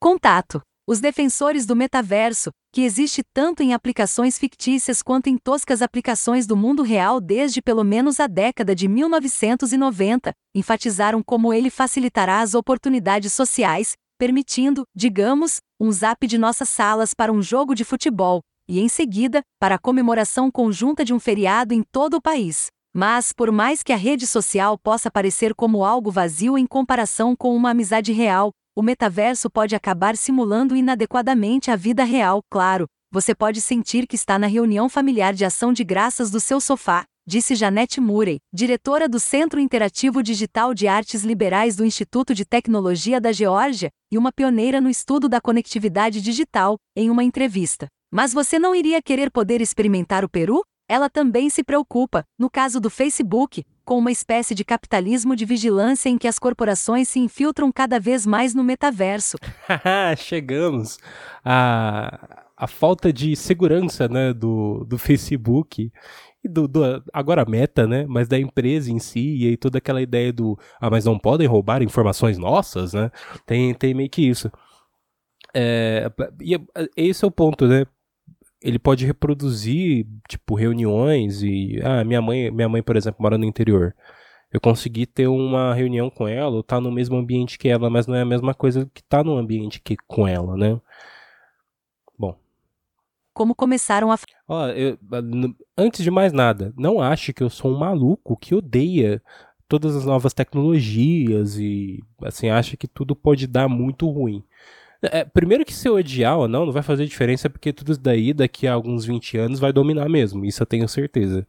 Speaker 2: Contato. Os defensores do metaverso, que existe tanto em aplicações fictícias quanto em toscas aplicações do mundo real desde pelo menos a década de 1990, enfatizaram como ele facilitará as oportunidades sociais, permitindo, digamos, um zap de nossas salas para um jogo de futebol, e em seguida, para a comemoração conjunta de um feriado em todo o país. Mas, por mais que a rede social possa parecer como algo vazio em comparação com uma amizade real, o metaverso pode acabar simulando inadequadamente a vida real, claro. Você pode sentir que está na reunião familiar de ação de graças do seu sofá, disse Janete Murray, diretora do Centro Interativo Digital de Artes Liberais do Instituto de Tecnologia da Geórgia e uma pioneira no estudo da conectividade digital, em uma entrevista. Mas você não iria querer poder experimentar o Peru? Ela também se preocupa, no caso do Facebook, com uma espécie de capitalismo de vigilância em que as corporações se infiltram cada vez mais no metaverso.
Speaker 1: Chegamos. A, a falta de segurança né, do, do Facebook e do, do, agora meta, né? Mas da empresa em si, e aí toda aquela ideia do ah, mas não podem roubar informações nossas, né? Tem, tem meio que isso. É, e esse é o ponto, né? Ele pode reproduzir, tipo, reuniões e. Ah, minha mãe, minha mãe, por exemplo, mora no interior. Eu consegui ter uma reunião com ela, ou tá no mesmo ambiente que ela, mas não é a mesma coisa que tá no ambiente que com ela, né?
Speaker 2: Como começaram a.
Speaker 1: Ó, eu, antes de mais nada, não ache que eu sou um maluco que odeia todas as novas tecnologias e assim acha que tudo pode dar muito ruim. É, primeiro que se eu odiar ou não, não vai fazer diferença porque tudo isso daí daqui a alguns 20 anos vai dominar mesmo, isso eu tenho certeza.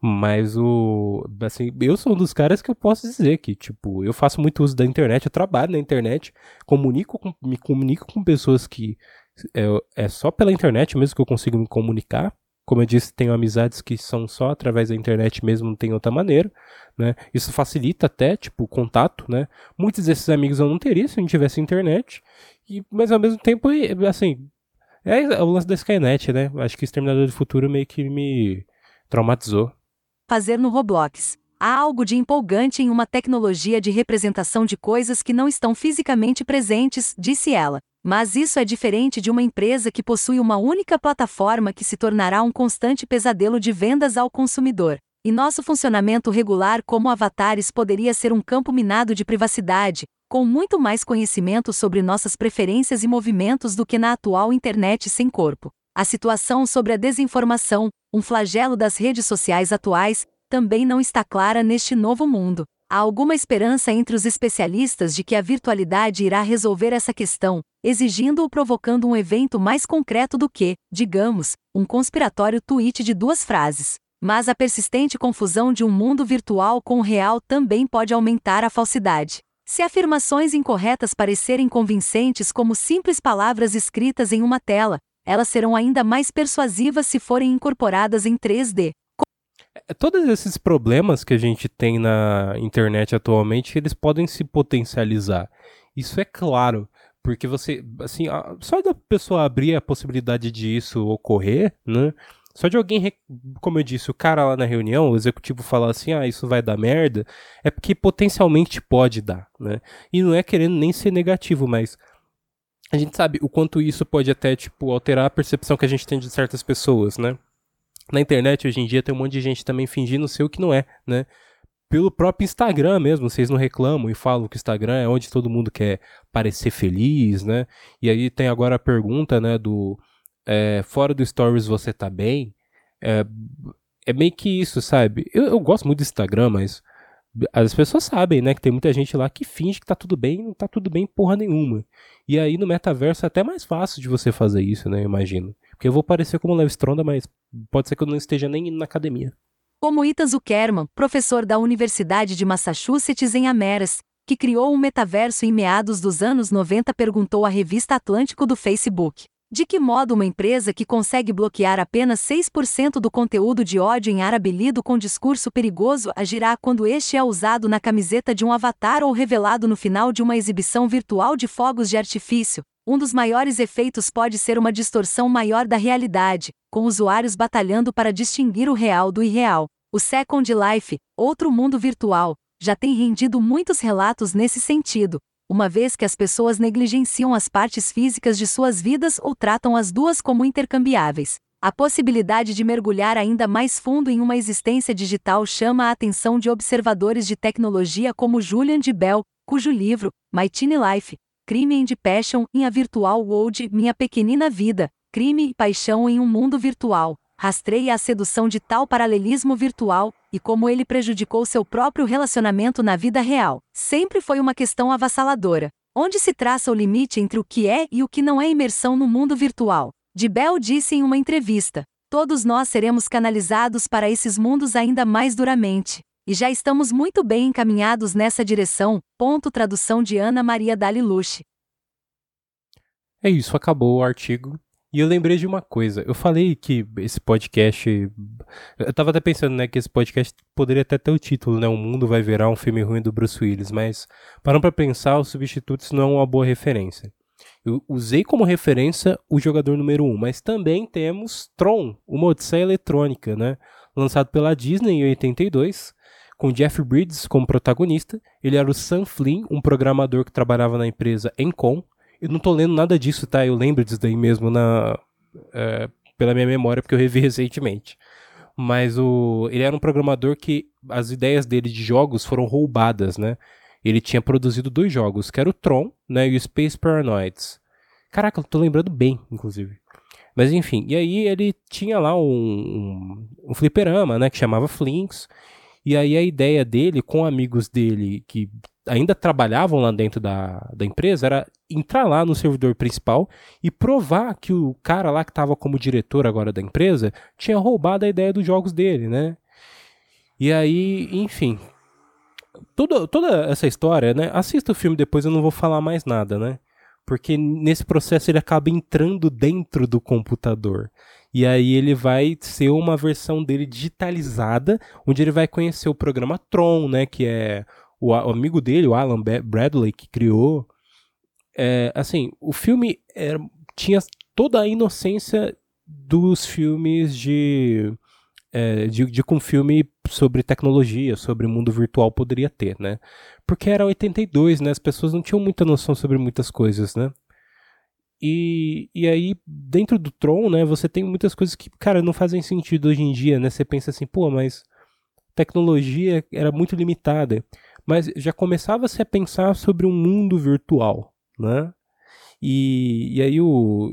Speaker 1: Mas o. Assim, eu sou um dos caras que eu posso dizer que, tipo, eu faço muito uso da internet, eu trabalho na internet, comunico com, me comunico com pessoas que é, é só pela internet mesmo que eu consigo me comunicar. Como eu disse, tenho amizades que são só através da internet mesmo, não tem outra maneira, né? Isso facilita até, tipo, o contato, né? Muitos desses amigos eu não teria se não tivesse internet, e, mas ao mesmo tempo, assim, é o lance da Skynet, né? Acho que Exterminador do Futuro meio que me traumatizou.
Speaker 2: Fazer no Roblox. Há algo de empolgante em uma tecnologia de representação de coisas que não estão fisicamente presentes, disse ela. Mas isso é diferente de uma empresa que possui uma única plataforma que se tornará um constante pesadelo de vendas ao consumidor. E nosso funcionamento regular como avatares poderia ser um campo minado de privacidade, com muito mais conhecimento sobre nossas preferências e movimentos do que na atual internet sem corpo. A situação sobre a desinformação, um flagelo das redes sociais atuais, também não está clara neste novo mundo. Há alguma esperança entre os especialistas de que a virtualidade irá resolver essa questão, exigindo ou provocando um evento mais concreto do que, digamos, um conspiratório tweet de duas frases. Mas a persistente confusão de um mundo virtual com o real também pode aumentar a falsidade. Se afirmações incorretas parecerem convincentes como simples palavras escritas em uma tela, elas serão ainda mais persuasivas se forem incorporadas em 3D.
Speaker 1: É, todos esses problemas que a gente tem na internet atualmente, eles podem se potencializar. Isso é claro, porque você, assim, só da pessoa abrir a possibilidade de isso ocorrer, né? Só de alguém, como eu disse, o cara lá na reunião, o executivo falar assim, ah, isso vai dar merda, é porque potencialmente pode dar, né? E não é querendo nem ser negativo, mas a gente sabe o quanto isso pode até, tipo, alterar a percepção que a gente tem de certas pessoas, né? Na internet, hoje em dia, tem um monte de gente também fingindo ser o que não é, né? Pelo próprio Instagram mesmo, vocês não reclamam e falam que o Instagram é onde todo mundo quer parecer feliz, né? E aí tem agora a pergunta, né, do é, fora do Stories você tá bem? É, é meio que isso, sabe? Eu, eu gosto muito do Instagram, mas as pessoas sabem, né, que tem muita gente lá que finge que tá tudo bem, não tá tudo bem porra nenhuma. E aí no metaverso é até mais fácil de você fazer isso, né, eu imagino. Porque eu vou parecer como Lev Stronda, mas pode ser que eu não esteja nem indo na academia.
Speaker 2: Como Ita Zuckerman, professor da Universidade de Massachusetts em Ameras, que criou um metaverso em meados dos anos 90 perguntou à revista Atlântico do Facebook. De que modo uma empresa que consegue bloquear apenas 6% do conteúdo de ódio em árabe lido com discurso perigoso agirá quando este é usado na camiseta de um avatar ou revelado no final de uma exibição virtual de fogos de artifício? Um dos maiores efeitos pode ser uma distorção maior da realidade, com usuários batalhando para distinguir o real do irreal. O Second Life, outro mundo virtual, já tem rendido muitos relatos nesse sentido, uma vez que as pessoas negligenciam as partes físicas de suas vidas ou tratam as duas como intercambiáveis. A possibilidade de mergulhar ainda mais fundo em uma existência digital chama a atenção de observadores de tecnologia como Julian de Bell, cujo livro, My Tiny Life, Crime and Passion in a Virtual World, Minha Pequenina Vida, Crime e Paixão em um Mundo Virtual, rastreia a sedução de tal paralelismo virtual e como ele prejudicou seu próprio relacionamento na vida real. Sempre foi uma questão avassaladora. Onde se traça o limite entre o que é e o que não é imersão no mundo virtual? De Bell disse em uma entrevista: Todos nós seremos canalizados para esses mundos ainda mais duramente. E já estamos muito bem encaminhados nessa direção. Ponto tradução de Ana Maria Daliluche.
Speaker 1: É isso, acabou o artigo. E eu lembrei de uma coisa. Eu falei que esse podcast. Eu tava até pensando, né, que esse podcast poderia até ter o título, né? O mundo vai virar um filme ruim do Bruce Willis. Mas, parando pra pensar, os substitutos não é uma boa referência. Eu usei como referência o jogador número 1, um, mas também temos Tron, uma Odisseia Eletrônica, né? Lançado pela Disney em 82, com Jeff Bridges como protagonista. Ele era o Sam Flynn, um programador que trabalhava na empresa Encom eu não tô lendo nada disso, tá? Eu lembro disso daí mesmo na, é, pela minha memória, porque eu revi recentemente. Mas o, ele era um programador que as ideias dele de jogos foram roubadas, né? Ele tinha produzido dois jogos, que era o Tron né, e o Space Paranoids. Caraca, eu tô lembrando bem, inclusive. Mas enfim, e aí ele tinha lá um, um, um fliperama, né, que chamava Flinks. E aí a ideia dele, com amigos dele que ainda trabalhavam lá dentro da, da empresa era entrar lá no servidor principal e provar que o cara lá que estava como diretor agora da empresa tinha roubado a ideia dos jogos dele, né? E aí, enfim, toda, toda essa história, né? Assista o filme depois, eu não vou falar mais nada, né? Porque nesse processo ele acaba entrando dentro do computador. E aí ele vai ser uma versão dele digitalizada, onde ele vai conhecer o programa Tron, né? Que é o, amigo dele, o Alan Bradley, que criou. É, assim, o filme era, tinha toda a inocência dos filmes de, é, de, de um filme sobre tecnologia, sobre mundo virtual poderia ter, né? Porque era 82, né? As pessoas não tinham muita noção sobre muitas coisas, né? E, e aí, dentro do Tron, né, você tem muitas coisas que, cara, não fazem sentido hoje em dia, né? Você pensa assim, pô, mas tecnologia era muito limitada mas já começava-se a pensar sobre um mundo virtual, né? E, e aí o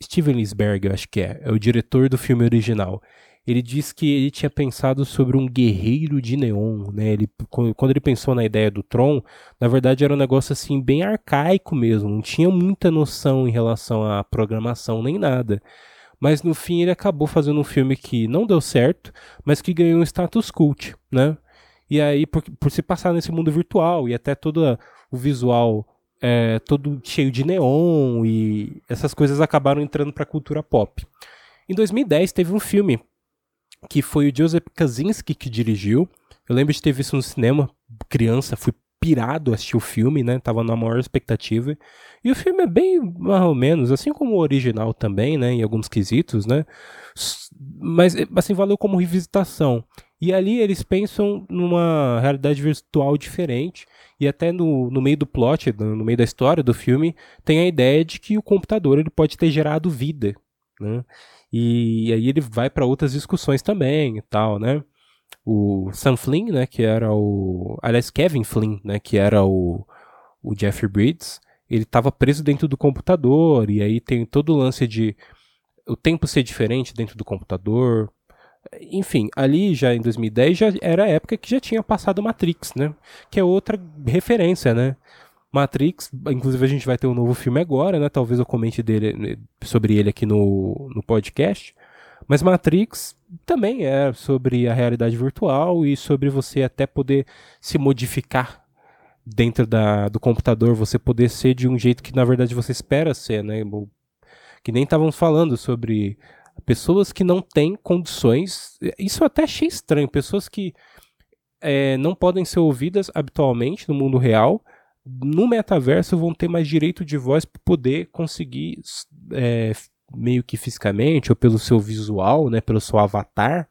Speaker 1: Steven Lisberg, eu acho que é, é o diretor do filme original. Ele diz que ele tinha pensado sobre um guerreiro de neon, né? Ele, quando ele pensou na ideia do Tron, na verdade era um negócio assim bem arcaico mesmo, não tinha muita noção em relação à programação nem nada. Mas no fim ele acabou fazendo um filme que não deu certo, mas que ganhou um status cult, né? E aí, por, por se passar nesse mundo virtual e até todo o visual é, todo cheio de neon e essas coisas acabaram entrando para a cultura pop. Em 2010 teve um filme que foi o Joseph Kaczynski que dirigiu. Eu lembro de ter visto no cinema, criança, fui pirado assistir o filme, né? Tava na maior expectativa. E o filme é bem mais ou menos, assim como o original também, né? Em alguns quesitos, né? Mas, assim, valeu como revisitação. E ali eles pensam numa realidade virtual diferente. E até no, no meio do plot, no meio da história do filme, tem a ideia de que o computador ele pode ter gerado vida. Né? E, aí ele vai para outras discussões também e tal, né? O Sam Flynn, né, que era o... Aliás, Kevin Flynn, né, que era o, o Jeffrey Bridges, ele estava preso dentro do computador, e aí tem todo o lance de o tempo ser diferente dentro do computador. Enfim, ali já em 2010 já era a época que já tinha passado Matrix, né? Que é outra referência, né? Matrix, inclusive a gente vai ter um novo filme agora, né? Talvez eu comente dele, sobre ele aqui no, no podcast. Mas Matrix também é sobre a realidade virtual e sobre você até poder se modificar dentro da, do computador, você poder ser de um jeito que na verdade você espera ser, né? Que nem estávamos falando sobre pessoas que não têm condições. Isso eu até achei estranho. Pessoas que é, não podem ser ouvidas habitualmente no mundo real no metaverso vão ter mais direito de voz para poder conseguir é, meio que fisicamente ou pelo seu visual, né, pelo seu avatar,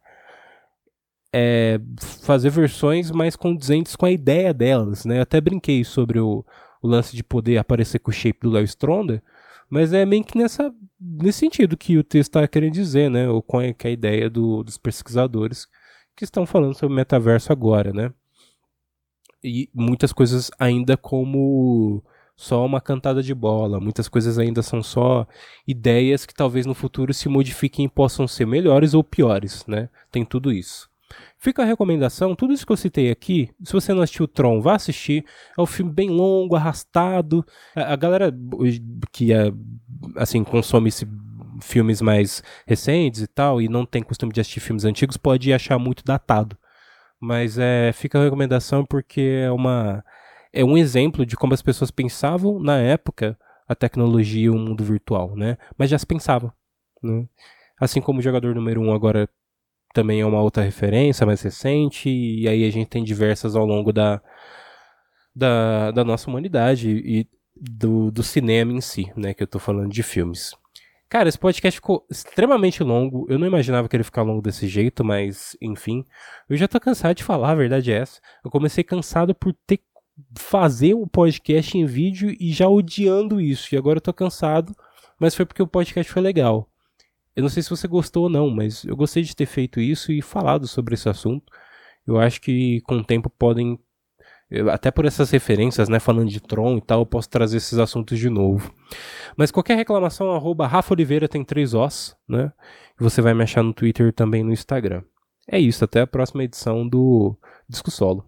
Speaker 1: é, fazer versões mais condizentes com a ideia delas, né? Eu até brinquei sobre o, o lance de poder aparecer com o shape do Léo Stronda, mas é meio que nessa, nesse sentido que o texto está querendo dizer, né? Ou com a, a ideia do, dos pesquisadores que estão falando sobre o metaverso agora, né? E muitas coisas ainda como só uma cantada de bola. Muitas coisas ainda são só ideias que talvez no futuro se modifiquem e possam ser melhores ou piores, né? Tem tudo isso. Fica a recomendação, tudo isso que eu citei aqui, se você não assistiu Tron, vá assistir. É um filme bem longo, arrastado. A, galera que é, assim consome esse filmes mais recentes e tal e não tem costume de assistir filmes antigos pode achar muito datado. Mas é, fica a recomendação porque é uma é um exemplo de como as pessoas pensavam na época a tecnologia e o mundo virtual, né? Mas já se pensava, né? Assim como o jogador número 1 um agora também é uma outra referência mais recente, e aí a gente tem diversas ao longo da, da, da nossa humanidade e do, do cinema em si, né? Que eu tô falando de filmes. Cara, esse podcast ficou extremamente longo. Eu não imaginava que ele ficar longo desse jeito, mas enfim. Eu já tô cansado de falar, a verdade é essa. Eu comecei cansado por ter que fazer o podcast em vídeo e já odiando isso. E agora eu tô cansado, mas foi porque o podcast foi legal. Eu não sei se você gostou ou não, mas eu gostei de ter feito isso e falado sobre esse assunto. Eu acho que com o tempo podem até por essas referências, né, falando de Tron e tal, eu posso trazer esses assuntos de novo. Mas qualquer reclamação, arroba Rafa Oliveira tem três Os, né? Você vai me achar no Twitter e também no Instagram. É isso, até a próxima edição do Disco Solo.